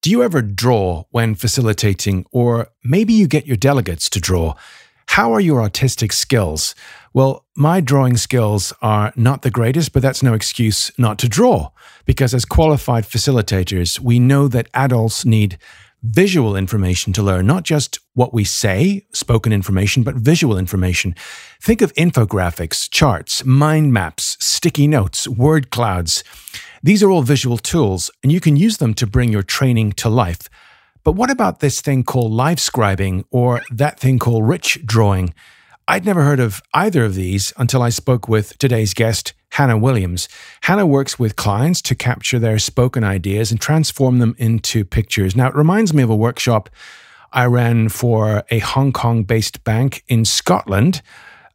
Do you ever draw when facilitating, or maybe you get your delegates to draw? How are your artistic skills? Well, my drawing skills are not the greatest, but that's no excuse not to draw. Because as qualified facilitators, we know that adults need visual information to learn, not just what we say, spoken information, but visual information. Think of infographics, charts, mind maps, sticky notes, word clouds. These are all visual tools, and you can use them to bring your training to life. But what about this thing called live scribing or that thing called rich drawing? I'd never heard of either of these until I spoke with today's guest, Hannah Williams. Hannah works with clients to capture their spoken ideas and transform them into pictures. Now, it reminds me of a workshop I ran for a Hong Kong based bank in Scotland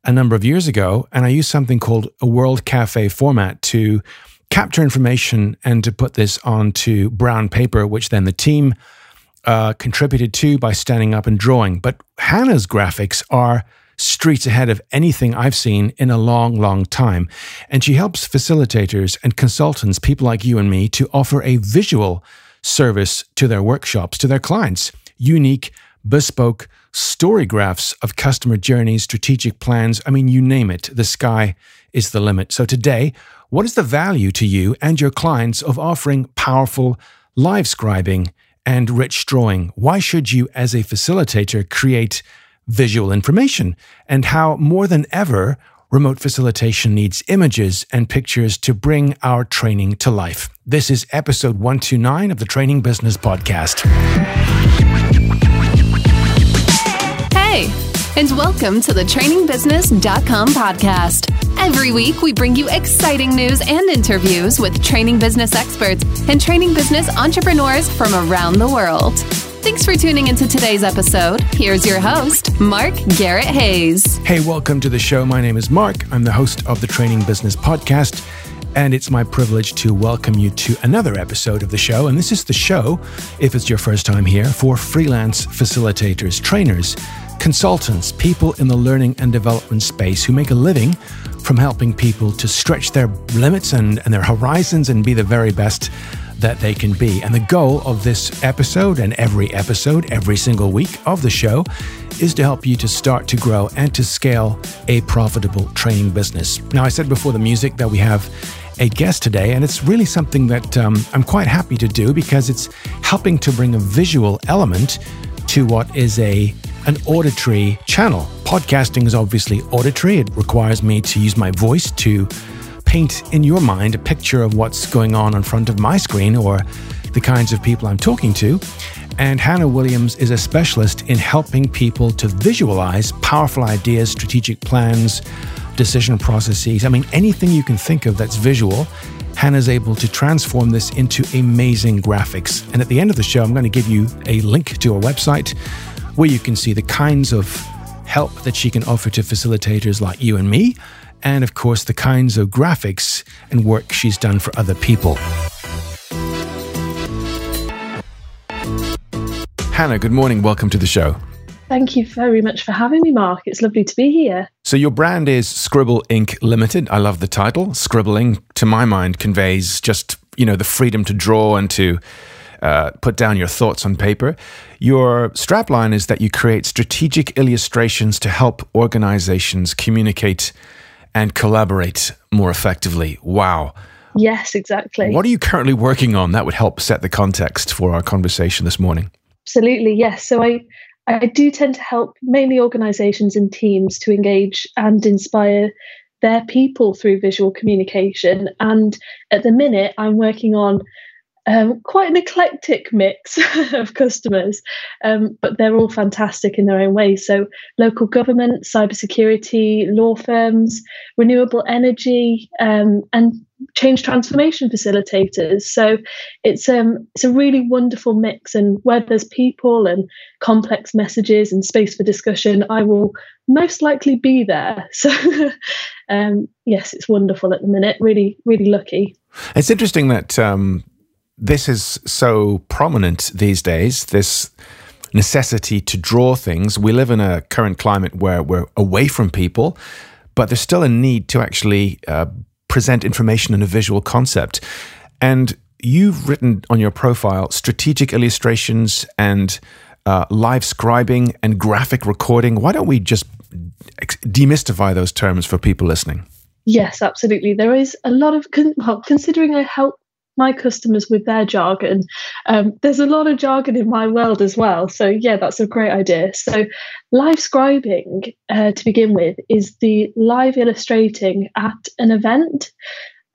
a number of years ago, and I used something called a World Cafe format to capture information and to put this onto brown paper, which then the team uh, contributed to by standing up and drawing. But Hannah's graphics are streets ahead of anything I've seen in a long, long time. And she helps facilitators and consultants, people like you and me, to offer a visual service to their workshops, to their clients. Unique, bespoke story graphs of customer journeys, strategic plans. I mean, you name it, the sky is the limit. So today, what is the value to you and your clients of offering powerful live scribing and rich drawing? Why should you, as a facilitator, create visual information? And how, more than ever, remote facilitation needs images and pictures to bring our training to life. This is episode 129 of the Training Business Podcast. Hey, and welcome to the trainingbusiness.com podcast. Every week, we bring you exciting news and interviews with training business experts and training business entrepreneurs from around the world. Thanks for tuning into today's episode. Here's your host, Mark Garrett Hayes. Hey, welcome to the show. My name is Mark. I'm the host of the Training Business Podcast. And it's my privilege to welcome you to another episode of the show. And this is the show, if it's your first time here, for freelance facilitators, trainers, consultants, people in the learning and development space who make a living from helping people to stretch their limits and, and their horizons and be the very best that they can be. And the goal of this episode and every episode, every single week of the show, is to help you to start to grow and to scale a profitable training business. Now, I said before the music that we have a guest today, and it's really something that um, I'm quite happy to do because it's helping to bring a visual element to what is a an auditory channel. Podcasting is obviously auditory. It requires me to use my voice to paint in your mind a picture of what's going on in front of my screen or the kinds of people I'm talking to. And Hannah Williams is a specialist in helping people to visualize powerful ideas, strategic plans, decision processes. I mean, anything you can think of that's visual. Hannah's able to transform this into amazing graphics. And at the end of the show, I'm going to give you a link to her website where you can see the kinds of help that she can offer to facilitators like you and me, and of course, the kinds of graphics and work she's done for other people. Hannah, good morning. Welcome to the show. Thank you very much for having me, Mark. It's lovely to be here. So, your brand is Scribble Inc Limited. I love the title. Scribbling, to my mind, conveys just, you know, the freedom to draw and to uh, put down your thoughts on paper. Your strapline is that you create strategic illustrations to help organizations communicate and collaborate more effectively. Wow. Yes, exactly. What are you currently working on that would help set the context for our conversation this morning? Absolutely, yes. So I I do tend to help mainly organizations and teams to engage and inspire their people through visual communication. And at the minute, I'm working on um, quite an eclectic mix of customers, um, but they're all fantastic in their own way. So, local government, cybersecurity, law firms, renewable energy, um, and change transformation facilitators. So, it's um, it's a really wonderful mix. And where there's people and complex messages and space for discussion, I will most likely be there. So, um, yes, it's wonderful at the minute. Really, really lucky. It's interesting that um, this is so prominent these days, this necessity to draw things. We live in a current climate where we're away from people, but there's still a need to actually uh, present information in a visual concept. And you've written on your profile strategic illustrations and uh, live scribing and graphic recording. Why don't we just demystify those terms for people listening? Yes, absolutely. There is a lot of, well, considering I help my customers with their jargon. Um, there's a lot of jargon in my world as well. So, yeah, that's a great idea. So, live scribing, uh, to begin with, is the live illustrating at an event.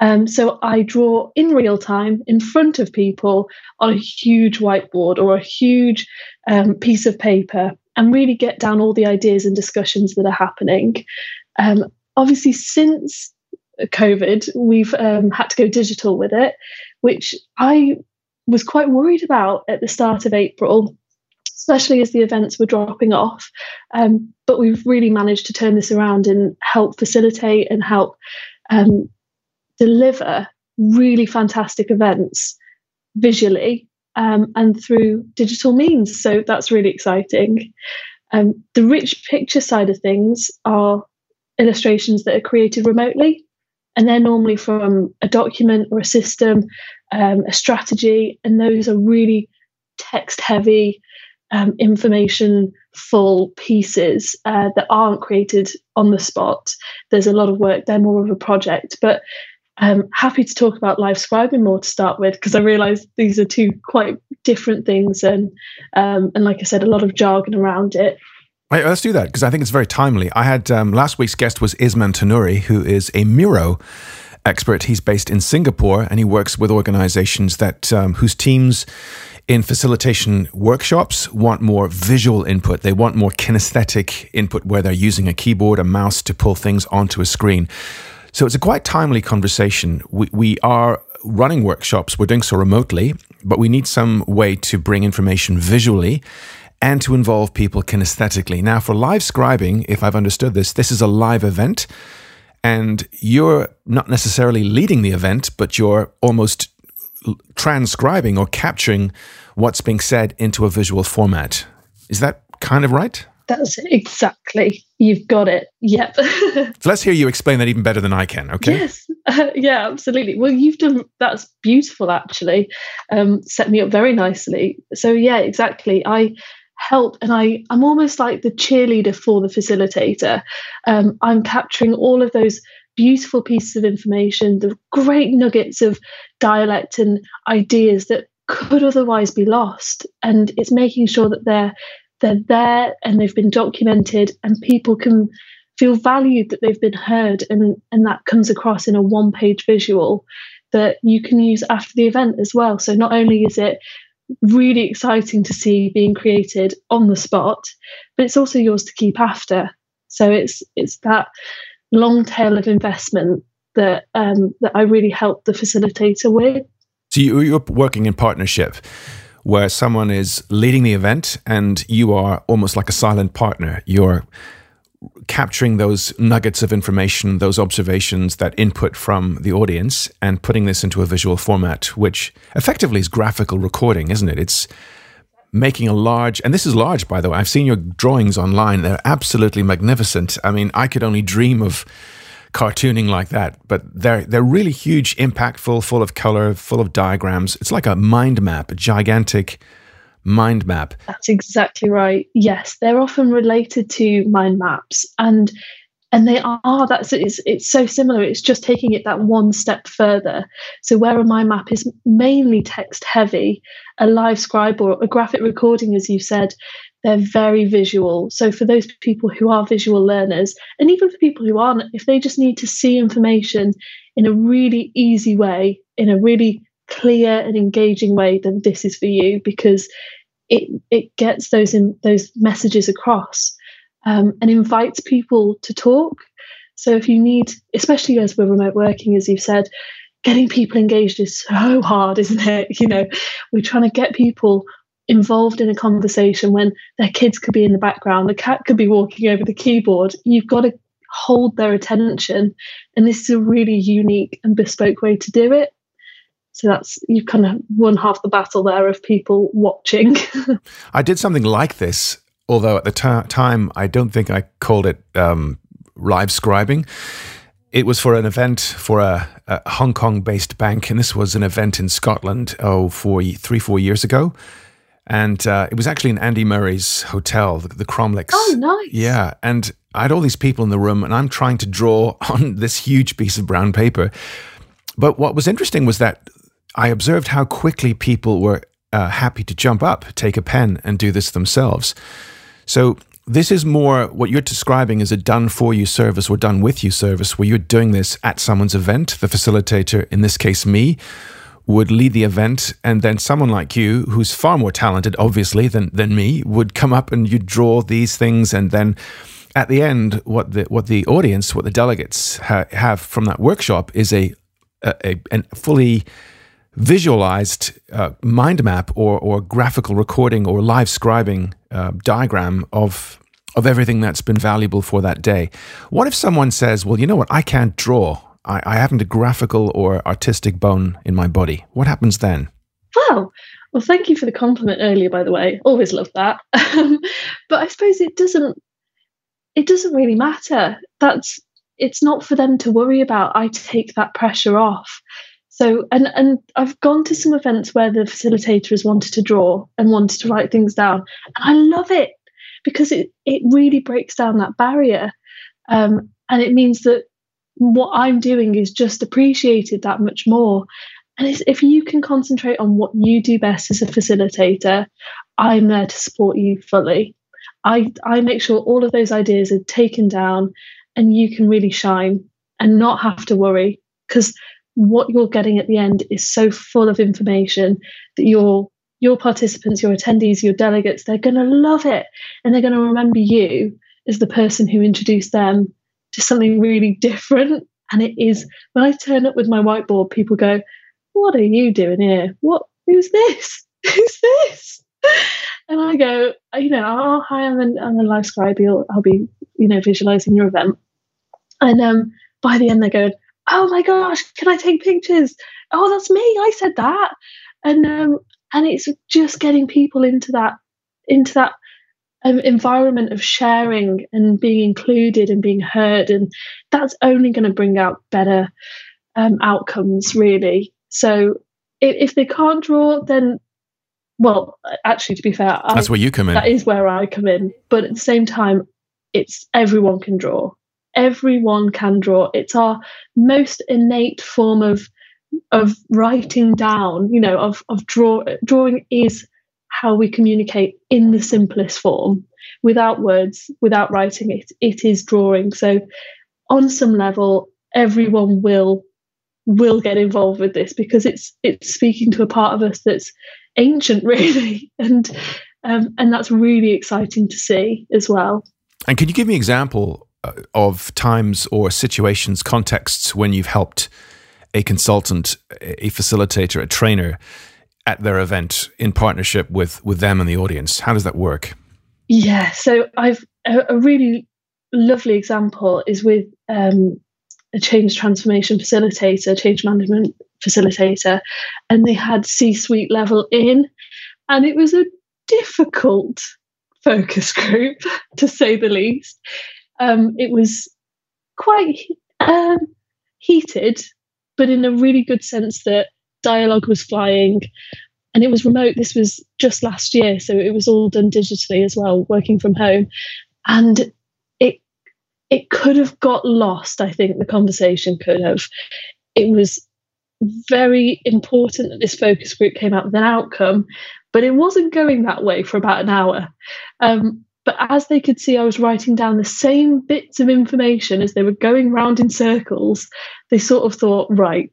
Um, so, I draw in real time in front of people on a huge whiteboard or a huge um, piece of paper and really get down all the ideas and discussions that are happening. Um, obviously, since COVID, we've um, had to go digital with it which I was quite worried about at the start of April, especially as the events were dropping off. Um, but we've really managed to turn this around and help facilitate and help um, deliver really fantastic events visually um, and through digital means. So that's really exciting. Um, the rich picture side of things are illustrations that are created remotely and they're normally from a document or a system, um, a strategy, and those are really text heavy, um, information full pieces uh, that aren't created on the spot. There's a lot of work, they're more of a project. But I'm um, happy to talk about live scribing more to start with because I realise these are two quite different things, and um, and like I said, a lot of jargon around it. Let's do that because I think it's very timely. I had um, last week's guest was Isman Tanuri, who is a Miro expert. He's based in Singapore and he works with organizations that um, whose teams in facilitation workshops want more visual input. They want more kinesthetic input where they're using a keyboard, a mouse to pull things onto a screen. So it's a quite timely conversation. We, we are running workshops. We're doing so remotely, but we need some way to bring information visually and to involve people kinesthetically. Now, for live scribing, if I've understood this, this is a live event, and you're not necessarily leading the event, but you're almost transcribing or capturing what's being said into a visual format. Is that kind of right? That's exactly. You've got it. Yep. so let's hear you explain that even better than I can. Okay. Yes. Uh, yeah. Absolutely. Well, you've done. That's beautiful. Actually, um, set me up very nicely. So yeah, exactly. I help and I, i'm almost like the cheerleader for the facilitator. Um, i'm capturing all of those beautiful pieces of information the great nuggets of dialect and ideas that could otherwise be lost and it's making sure that they're they're there and they've been documented and people can feel valued that they've been heard and and that comes across in a one page visual that you can use after the event as well. So not only is it really exciting to see being created on the spot, but it's also yours to keep after. So it's it's that long tail of investment that um, that I really help the facilitator with. So you, you're working in partnership where someone is leading the event and you are almost like a silent partner. You're capturing those nuggets of information, those observations, that input from the audience, and putting this into a visual format, which effectively is graphical recording, isn't it? It's making a large, and this is large, by the way. I've seen your drawings online. They're absolutely magnificent. I mean, I could only dream of cartooning like that, but they're they're really huge, impactful, full of color, full of diagrams. It's like a mind map, a gigantic mind map. That's exactly right. Yes, they're often related to mind maps and and they are that's it's it's so similar it's just taking it that one step further so where a mind map is mainly text heavy a live scribe or a graphic recording as you said they're very visual so for those people who are visual learners and even for people who aren't if they just need to see information in a really easy way in a really clear and engaging way then this is for you because it it gets those in those messages across um, and invites people to talk. So if you need, especially as we're remote working, as you've said, getting people engaged is so hard, isn't it? You know, we're trying to get people involved in a conversation when their kids could be in the background, the cat could be walking over the keyboard. You've got to hold their attention, and this is a really unique and bespoke way to do it. So that's you've kind of won half the battle there of people watching. I did something like this, although at the t- time I don't think I called it um, live scribing. it was for an event for a, a Hong Kong based bank. And this was an event in Scotland, oh, four, three, four years ago. And uh, it was actually in Andy Murray's hotel, the, the Cromlix. Oh, nice. Yeah. And I had all these people in the room, and I'm trying to draw on this huge piece of brown paper. But what was interesting was that I observed how quickly people were uh, happy to jump up, take a pen, and do this themselves. So this is more what you're describing as a done for you service or done with you service, where you're doing this at someone's event. The facilitator, in this case, me, would lead the event, and then someone like you, who's far more talented, obviously, than than me, would come up and you'd draw these things, and then at the end, what the what the audience, what the delegates ha- have from that workshop is a a, a, a fully visualized uh, mind map or or graphical recording or live scribing uh, diagram of of everything that's been valuable for that day. What if someone says, "Well, you know what? I can't draw. I, I haven't a graphical or artistic bone in my body. What happens then? Wow. Well, thank you for the compliment earlier, by the way. Always love that. Um, but I suppose it doesn't. It doesn't really matter. That's. It's not for them to worry about. I take that pressure off. So, and and I've gone to some events where the facilitator has wanted to draw and wanted to write things down, and I love it because it it really breaks down that barrier, um, and it means that what I'm doing is just appreciated that much more. And if you can concentrate on what you do best as a facilitator, I'm there to support you fully. I, I make sure all of those ideas are taken down and you can really shine and not have to worry because what you're getting at the end is so full of information that your your participants, your attendees, your delegates, they're going to love it and they're going to remember you as the person who introduced them to something really different. And it is when I turn up with my whiteboard, people go, What are you doing here? What who's this? Who's this? And I go, you know, oh hi, I'm a I'm a live scribe. I'll, I'll be, you know, visualizing your event. And um by the end they're going, Oh my gosh, can I take pictures? Oh, that's me. I said that. And um and it's just getting people into that into that um, environment of sharing and being included and being heard and that's only going to bring out better um, outcomes really so if, if, they can't draw then well actually to be fair that's I, where you come in that is where i come in but at the same time it's everyone can draw everyone can draw it's our most innate form of of writing down you know of of draw drawing is how we communicate in the simplest form without words, without writing it. It is drawing. So on some level, everyone will will get involved with this because it's it's speaking to a part of us that's ancient really and um, and that's really exciting to see as well and can you give me an example of times or situations contexts when you've helped a consultant a facilitator a trainer at their event in partnership with with them and the audience? How does that work? Yeah, so I've a, a really lovely example is with um, a change transformation facilitator, change management facilitator, and they had C-suite level in, and it was a difficult focus group to say the least. Um, it was quite um, heated, but in a really good sense that dialogue was flying. And it was remote. This was just last year so it was all done digitally as well working from home. And it it could have got lost i think the conversation could have. It was very important that this focus group came out with an outcome but it wasn't going that way for about an hour. Um, but as they could see i was writing down the same bits of information as they were going round in circles they sort of thought right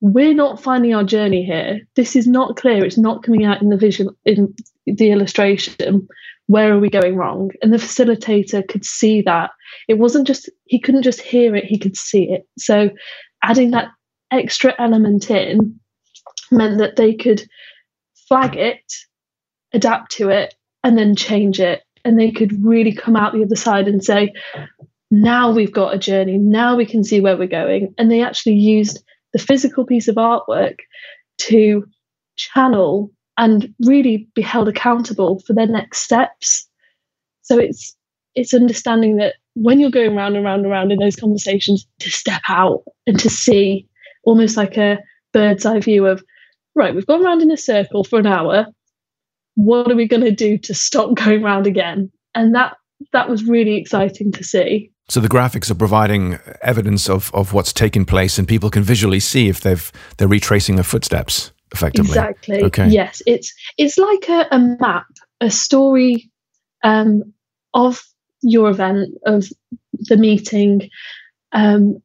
we're not finding our journey here. This is not clear. It's not coming out in the visual in the illustration. Where are we going wrong? And the facilitator could see that. It wasn't just he couldn't just hear it, he could see it. So adding that extra element in meant that they could flag it, adapt to it, and then change it. And they could really come out the other side and say, now we've got a journey. Now we can see where we're going. And they actually used the physical piece of artwork to channel and really be held accountable for their next steps. So it's it's understanding that when you're going round and round and round in those conversations, to step out and to see almost like a bird's eye view of, right, we've gone round in a circle for an hour. What are we going to do to stop going round again? And that that was really exciting to see. So the graphics are providing evidence of, of what's taking place, and people can visually see if they've they're retracing their footsteps effectively. Exactly. Okay. Yes, it's it's like a, a map, a story um, of your event, of the meeting, um,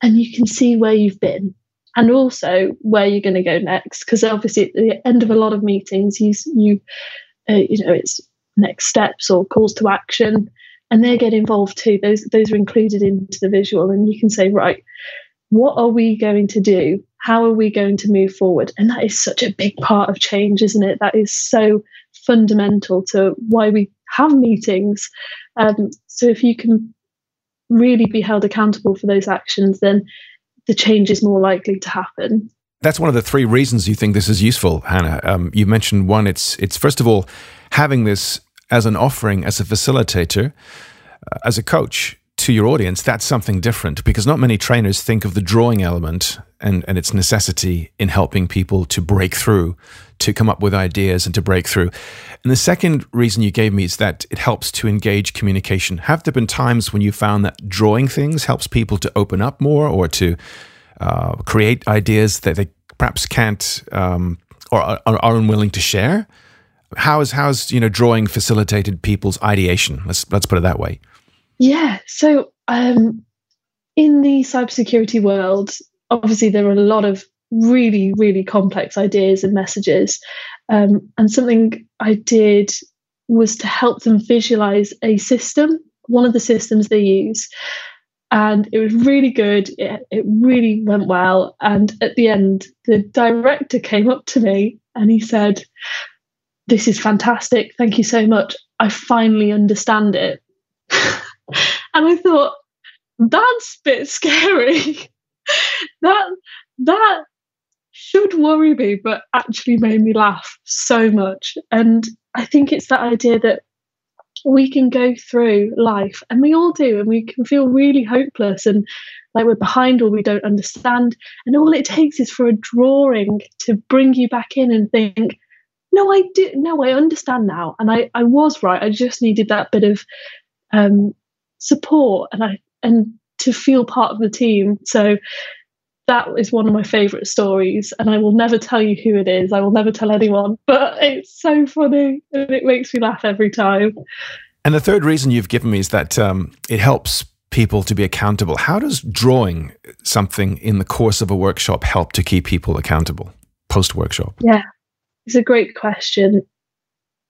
and you can see where you've been and also where you're going to go next. Because obviously, at the end of a lot of meetings, you you uh, you know it's next steps or calls to action and they get involved too. Those those are included into the visual and you can say right what are we going to do? How are we going to move forward? And that is such a big part of change isn't it? That is so fundamental to why we have meetings. Um, so if you can really be held accountable for those actions then the change is more likely to happen that's one of the three reasons you think this is useful, Hannah. Um, you mentioned one. It's it's first of all having this as an offering as a facilitator, uh, as a coach to your audience, that's something different because not many trainers think of the drawing element and, and its necessity in helping people to break through, to come up with ideas and to break through. And the second reason you gave me is that it helps to engage communication. Have there been times when you found that drawing things helps people to open up more or to uh, create ideas that they perhaps can't um, or are, are unwilling to share? how's how's you know drawing facilitated people's ideation? Let's let's put it that way. Yeah. So um, in the cybersecurity world, obviously there are a lot of really really complex ideas and messages, um, and something I did was to help them visualize a system, one of the systems they use. And it was really good. It, it really went well. And at the end, the director came up to me and he said, this is fantastic. Thank you so much. I finally understand it. and I thought, that's a bit scary. that that should worry me, but actually made me laugh so much. And I think it's that idea that we can go through life, and we all do, and we can feel really hopeless and like we're behind or we don't understand. And all it takes is for a drawing to bring you back in and think, no, I do. No, I understand now, and I I was right. I just needed that bit of um, support, and I and to feel part of the team. So that is one of my favorite stories, and I will never tell you who it is. I will never tell anyone, but it's so funny and it makes me laugh every time. And the third reason you've given me is that um, it helps people to be accountable. How does drawing something in the course of a workshop help to keep people accountable post workshop? Yeah, it's a great question.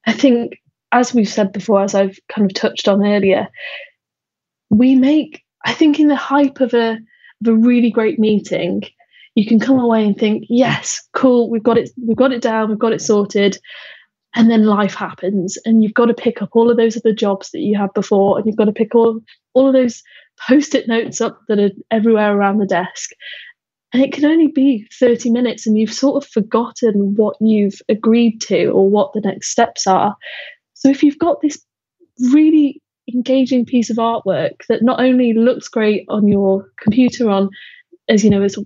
I think, as we've said before, as I've kind of touched on earlier, we make, I think, in the hype of a, of a really great meeting, you can come away and think, yes, cool, we've got it, we've got it down, we've got it sorted. And then life happens, and you've got to pick up all of those other jobs that you had before, and you've got to pick all, all of those post-it notes up that are everywhere around the desk and it can only be 30 minutes and you've sort of forgotten what you've agreed to or what the next steps are so if you've got this really engaging piece of artwork that not only looks great on your computer on as you know as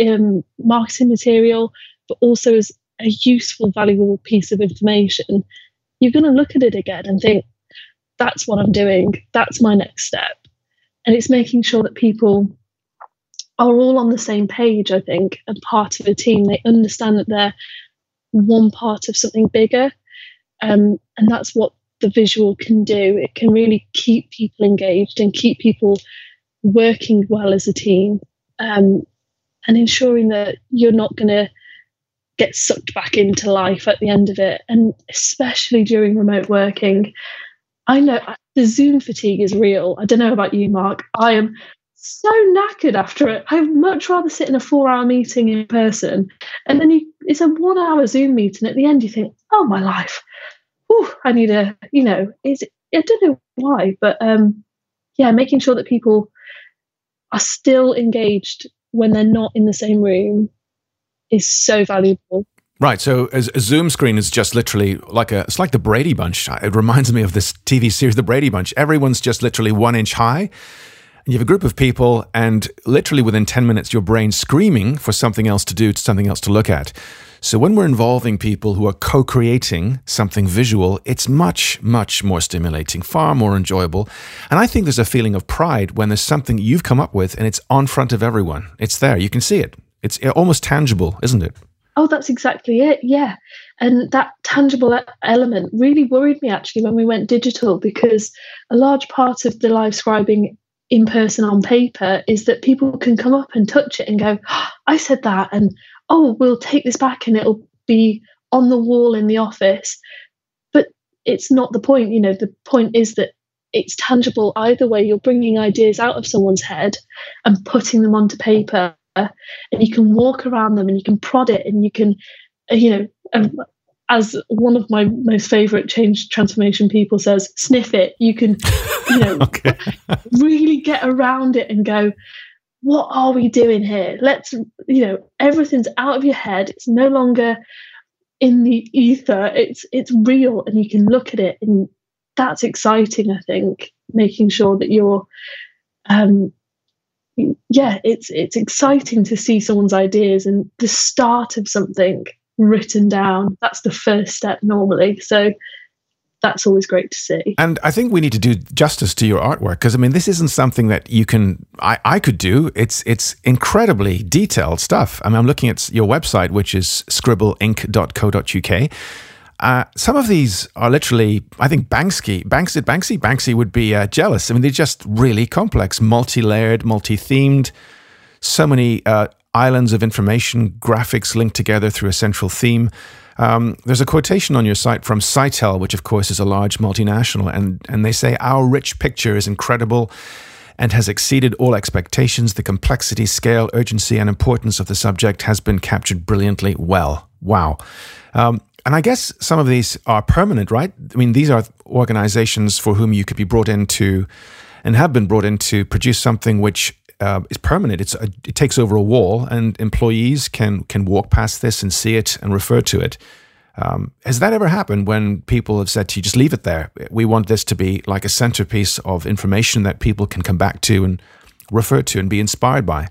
um, marketing material but also as a useful valuable piece of information you're going to look at it again and think that's what i'm doing that's my next step and it's making sure that people are all on the same page, I think, and part of a team. They understand that they're one part of something bigger. Um, and that's what the visual can do. It can really keep people engaged and keep people working well as a team um, and ensuring that you're not going to get sucked back into life at the end of it. And especially during remote working, I know the Zoom fatigue is real. I don't know about you, Mark. I am so knackered after it. I'd much rather sit in a four hour meeting in person. And then you, it's a one hour Zoom meeting. At the end, you think, oh, my life. Oh, I need a, you know, is I don't know why, but um, yeah, making sure that people are still engaged when they're not in the same room is so valuable. Right. So a, a, Zoom screen is just literally like a, it's like the Brady Bunch. It reminds me of this TV series, The Brady Bunch. Everyone's just literally one inch high. And you have a group of people, and literally within 10 minutes, your brain's screaming for something else to do, something else to look at. So when we're involving people who are co creating something visual, it's much, much more stimulating, far more enjoyable. And I think there's a feeling of pride when there's something you've come up with and it's on front of everyone. It's there. You can see it. It's almost tangible, isn't it? Oh, that's exactly it. Yeah. And that tangible element really worried me actually when we went digital because a large part of the live scribing in person on paper is that people can come up and touch it and go, oh, I said that. And oh, we'll take this back and it'll be on the wall in the office. But it's not the point. You know, the point is that it's tangible either way. You're bringing ideas out of someone's head and putting them onto paper and you can walk around them and you can prod it and you can uh, you know um, as one of my most favorite change transformation people says sniff it you can you know really get around it and go what are we doing here let's you know everything's out of your head it's no longer in the ether it's it's real and you can look at it and that's exciting i think making sure that you're um yeah, it's it's exciting to see someone's ideas and the start of something written down. That's the first step normally. So that's always great to see. And I think we need to do justice to your artwork because I mean this isn't something that you can I, I could do. It's it's incredibly detailed stuff. I mean I'm looking at your website which is scribbleinc.co.uk uh, some of these are literally, I think Banksy, Banksy, Banksy, Banksy would be uh, jealous. I mean, they're just really complex, multi-layered, multi-themed. So many uh, islands of information, graphics linked together through a central theme. Um, there's a quotation on your site from Sitel, which of course is a large multinational, and and they say our rich picture is incredible and has exceeded all expectations. The complexity, scale, urgency, and importance of the subject has been captured brilliantly well. Wow. Um, and I guess some of these are permanent, right? I mean, these are organizations for whom you could be brought into and have been brought in to produce something which uh, is permanent. It's a, it takes over a wall, and employees can can walk past this and see it and refer to it. Um, has that ever happened when people have said to you, just leave it there? We want this to be like a centerpiece of information that people can come back to and refer to and be inspired by?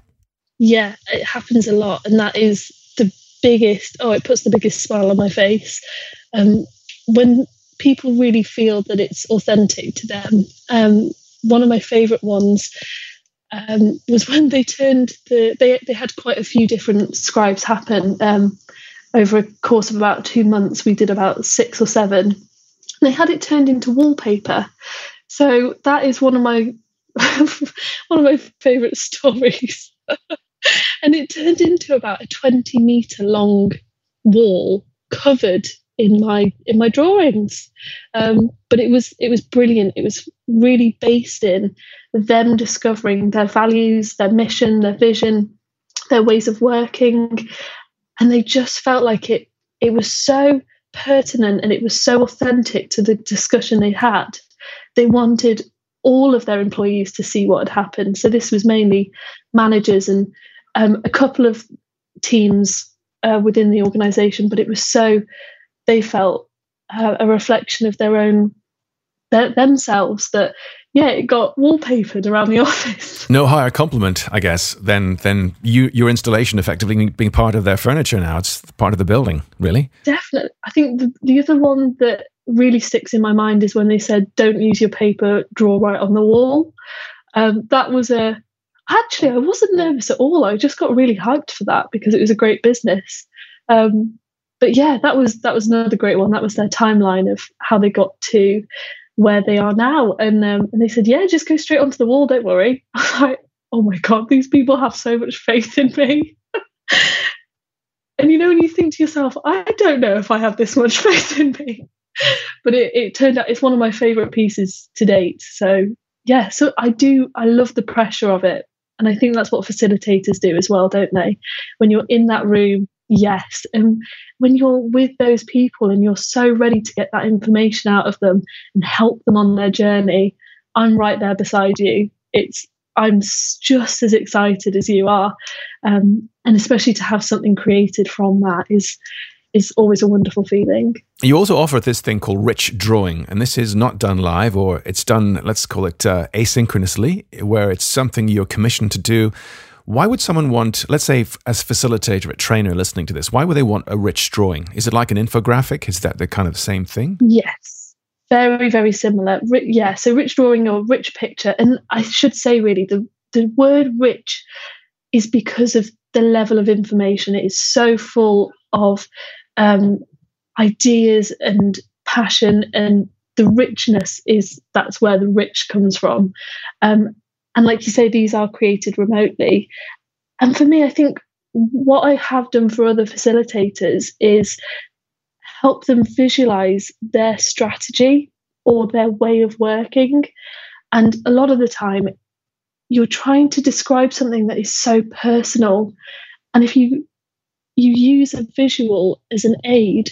Yeah, it happens a lot. And that is the biggest oh it puts the biggest smile on my face um, when people really feel that it's authentic to them um, one of my favorite ones um, was when they turned the they, they had quite a few different scribes happen. Um, over a course of about two months we did about six or seven. They had it turned into wallpaper. So that is one of my one of my favorite stories. And it turned into about a 20 meter long wall covered in my in my drawings. Um, but it was it was brilliant. It was really based in them discovering their values their mission their vision their ways of working. And they just felt like it it was so pertinent and it was so authentic to the discussion they had. They wanted all of their employees to see what had happened. So this was mainly managers and um, a couple of teams uh, within the organization, but it was so they felt uh, a reflection of their own their, themselves that yeah, it got wallpapered around the office. No higher compliment, I guess, than than you your installation effectively being part of their furniture now. It's part of the building, really. Definitely. I think the, the other one that really sticks in my mind is when they said, "Don't use your paper, draw right on the wall." Um, that was a actually I wasn't nervous at all. I just got really hyped for that because it was a great business. Um, but yeah, that was that was another great one. That was their timeline of how they got to where they are now. And um, and they said, yeah, just go straight onto the wall. Don't worry. Like, oh my god, these people have so much faith in me. and you know, when you think to yourself, I don't know if I have this much faith in me. But it, it turned out it's one of my favorite pieces to date. So yeah, so I do I love the pressure of it and I think that's what facilitators do as well, don't they? When you're in that room, yes. And when you're with those people and you're so ready to get that information out of them and help them on their journey, I'm right there beside you. It's I'm just as excited as you are, um, and especially to have something created from that is is always a wonderful feeling. You also offer this thing called rich drawing, and this is not done live or it's done, let's call it uh, asynchronously, where it's something you're commissioned to do. Why would someone want, let's say, as facilitator, a trainer listening to this, why would they want a rich drawing? Is it like an infographic? Is that the kind of same thing? Yes, very, very similar. Yeah, so rich drawing or rich picture. And I should say, really, the, the word rich is because of the level of information. It is so full of um, ideas and passion and the richness is that's where the rich comes from um, and like you say these are created remotely. And for me i think what i have done for other facilitators is help them visualize their strategy or their way of working. And a lot of the time you're trying to describe something that is so personal. And if you you use a visual as an aid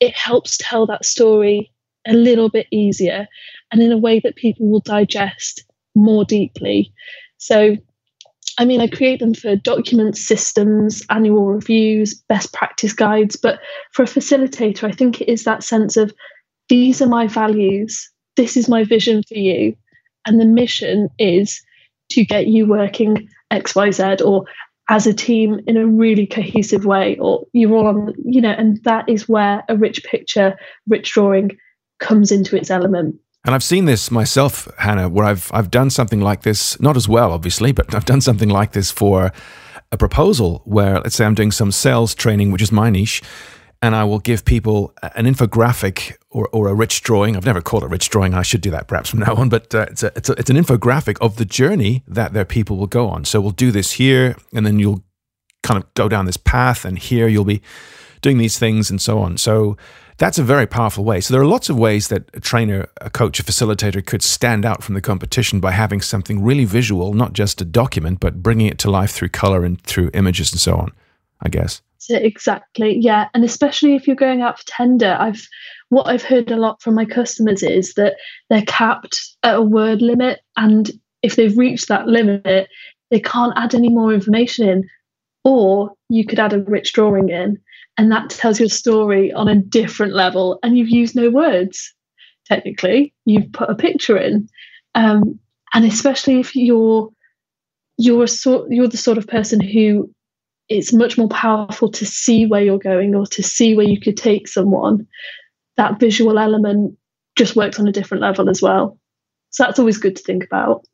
it helps tell that story a little bit easier and in a way that people will digest more deeply so I mean, I create them for documents, systems, annual reviews, best practice guides. But for a facilitator, I think it is that sense of these are my values, this is my vision for you. And the mission is to get you working XYZ or as a team in a really cohesive way, or you're all on, you know, and that is where a rich picture, rich drawing comes into its element. And I've seen this myself, Hannah, where I've I've done something like this, not as well, obviously, but I've done something like this for a proposal where, let's say, I'm doing some sales training, which is my niche, and I will give people an infographic or, or a rich drawing. I've never called it a rich drawing. I should do that perhaps from now on, but uh, it's, a, it's, a, it's an infographic of the journey that their people will go on. So we'll do this here, and then you'll kind of go down this path, and here you'll be doing these things and so on. So that's a very powerful way. So there are lots of ways that a trainer, a coach, a facilitator could stand out from the competition by having something really visual, not just a document, but bringing it to life through color and through images and so on, I guess. Exactly yeah. And especially if you're going out for tender i've what i've heard a lot from my customers is that they're capped at a word limit and if they've reached that limit they can't add any more information in. Or you could add a rich drawing in and that tells your story on a different level and you've used no words technically you've put a picture in um, and especially if you're you're a sort you're the sort of person who it's much more powerful to see where you're going or to see where you could take someone. That visual element just works on a different level as well. So that's always good to think about.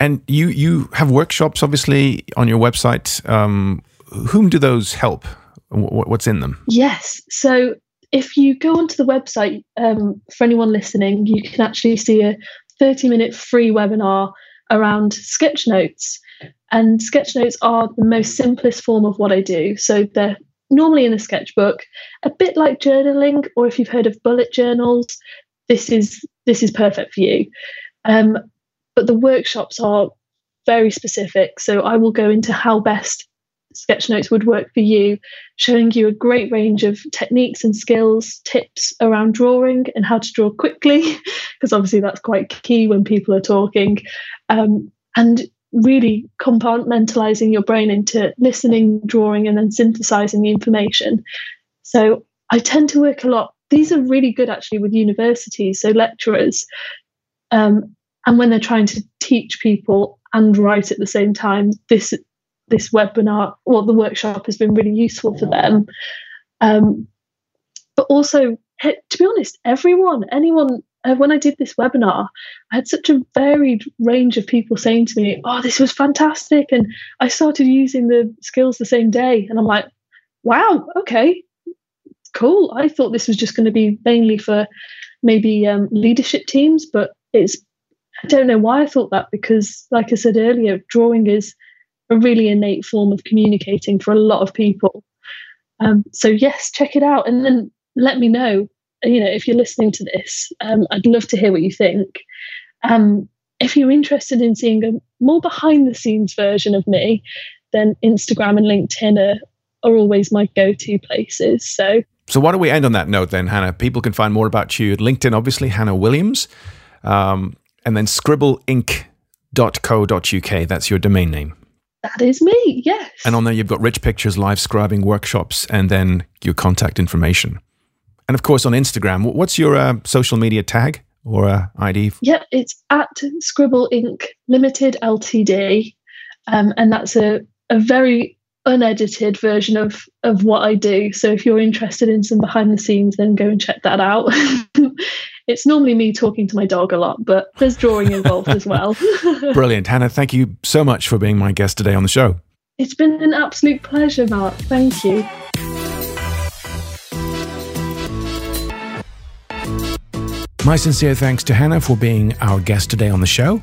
And you you have workshops, obviously, on your website. Um, whom do those help? What's in them? Yes. So if you go onto the website, um, for anyone listening, you can actually see a 30 minute free webinar around sketch notes. And sketch notes are the most simplest form of what I do. So they're normally in a sketchbook, a bit like journaling, or if you've heard of bullet journals, this is this is perfect for you. Um, but the workshops are very specific. So I will go into how best sketch notes would work for you, showing you a great range of techniques and skills, tips around drawing and how to draw quickly, because obviously that's quite key when people are talking. Um, and really compartmentalizing your brain into listening, drawing, and then synthesizing the information. So I tend to work a lot. These are really good actually with universities, so lecturers. Um, and when they're trying to teach people and write at the same time, this this webinar or the workshop has been really useful for them. Um, but also, to be honest, everyone, anyone uh, when I did this webinar, I had such a varied range of people saying to me, Oh, this was fantastic. And I started using the skills the same day. And I'm like, Wow, okay, cool. I thought this was just going to be mainly for maybe um, leadership teams, but it's, I don't know why I thought that because, like I said earlier, drawing is a really innate form of communicating for a lot of people. Um, so, yes, check it out and then let me know you know, if you're listening to this, um, I'd love to hear what you think. Um, if you're interested in seeing a more behind the scenes version of me, then Instagram and LinkedIn are, are always my go to places. So, so why don't we end on that note then, Hannah? People can find more about you at LinkedIn, obviously, Hannah Williams, um, and then scribbleinc.co.uk. That's your domain name. That is me, yes. And on there, you've got rich pictures, live scribing workshops, and then your contact information. And of course, on Instagram, what's your uh, social media tag or uh, ID? Yep, it's at Scribble Inc. Limited Ltd. Um, and that's a, a very unedited version of of what I do. So if you're interested in some behind the scenes, then go and check that out. it's normally me talking to my dog a lot, but there's drawing involved as well. Brilliant. Hannah, thank you so much for being my guest today on the show. It's been an absolute pleasure, Mark. Thank you. My sincere thanks to Hannah for being our guest today on the show.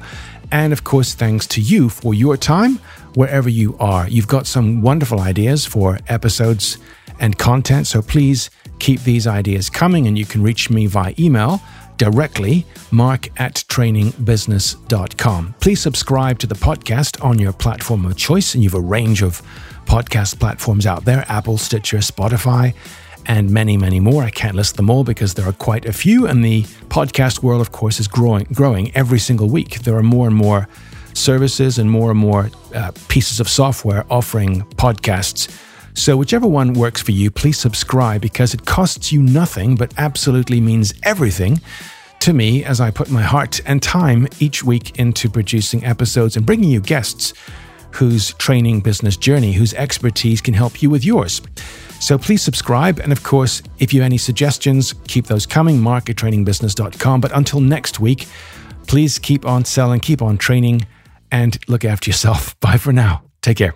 And of course, thanks to you for your time wherever you are. You've got some wonderful ideas for episodes and content, so please keep these ideas coming. And you can reach me via email directly, mark at trainingbusiness.com. Please subscribe to the podcast on your platform of choice, and you've a range of podcast platforms out there Apple, Stitcher, Spotify and many, many more. I can't list them all because there are quite a few, and the podcast world, of course, is growing, growing every single week. There are more and more services and more and more uh, pieces of software offering podcasts. So, whichever one works for you, please subscribe because it costs you nothing, but absolutely means everything to me as I put my heart and time each week into producing episodes and bringing you guests whose training business journey, whose expertise can help you with yours. So please subscribe. And of course, if you have any suggestions, keep those coming, mark at trainingbusiness.com. But until next week, please keep on selling, keep on training, and look after yourself. Bye for now. Take care.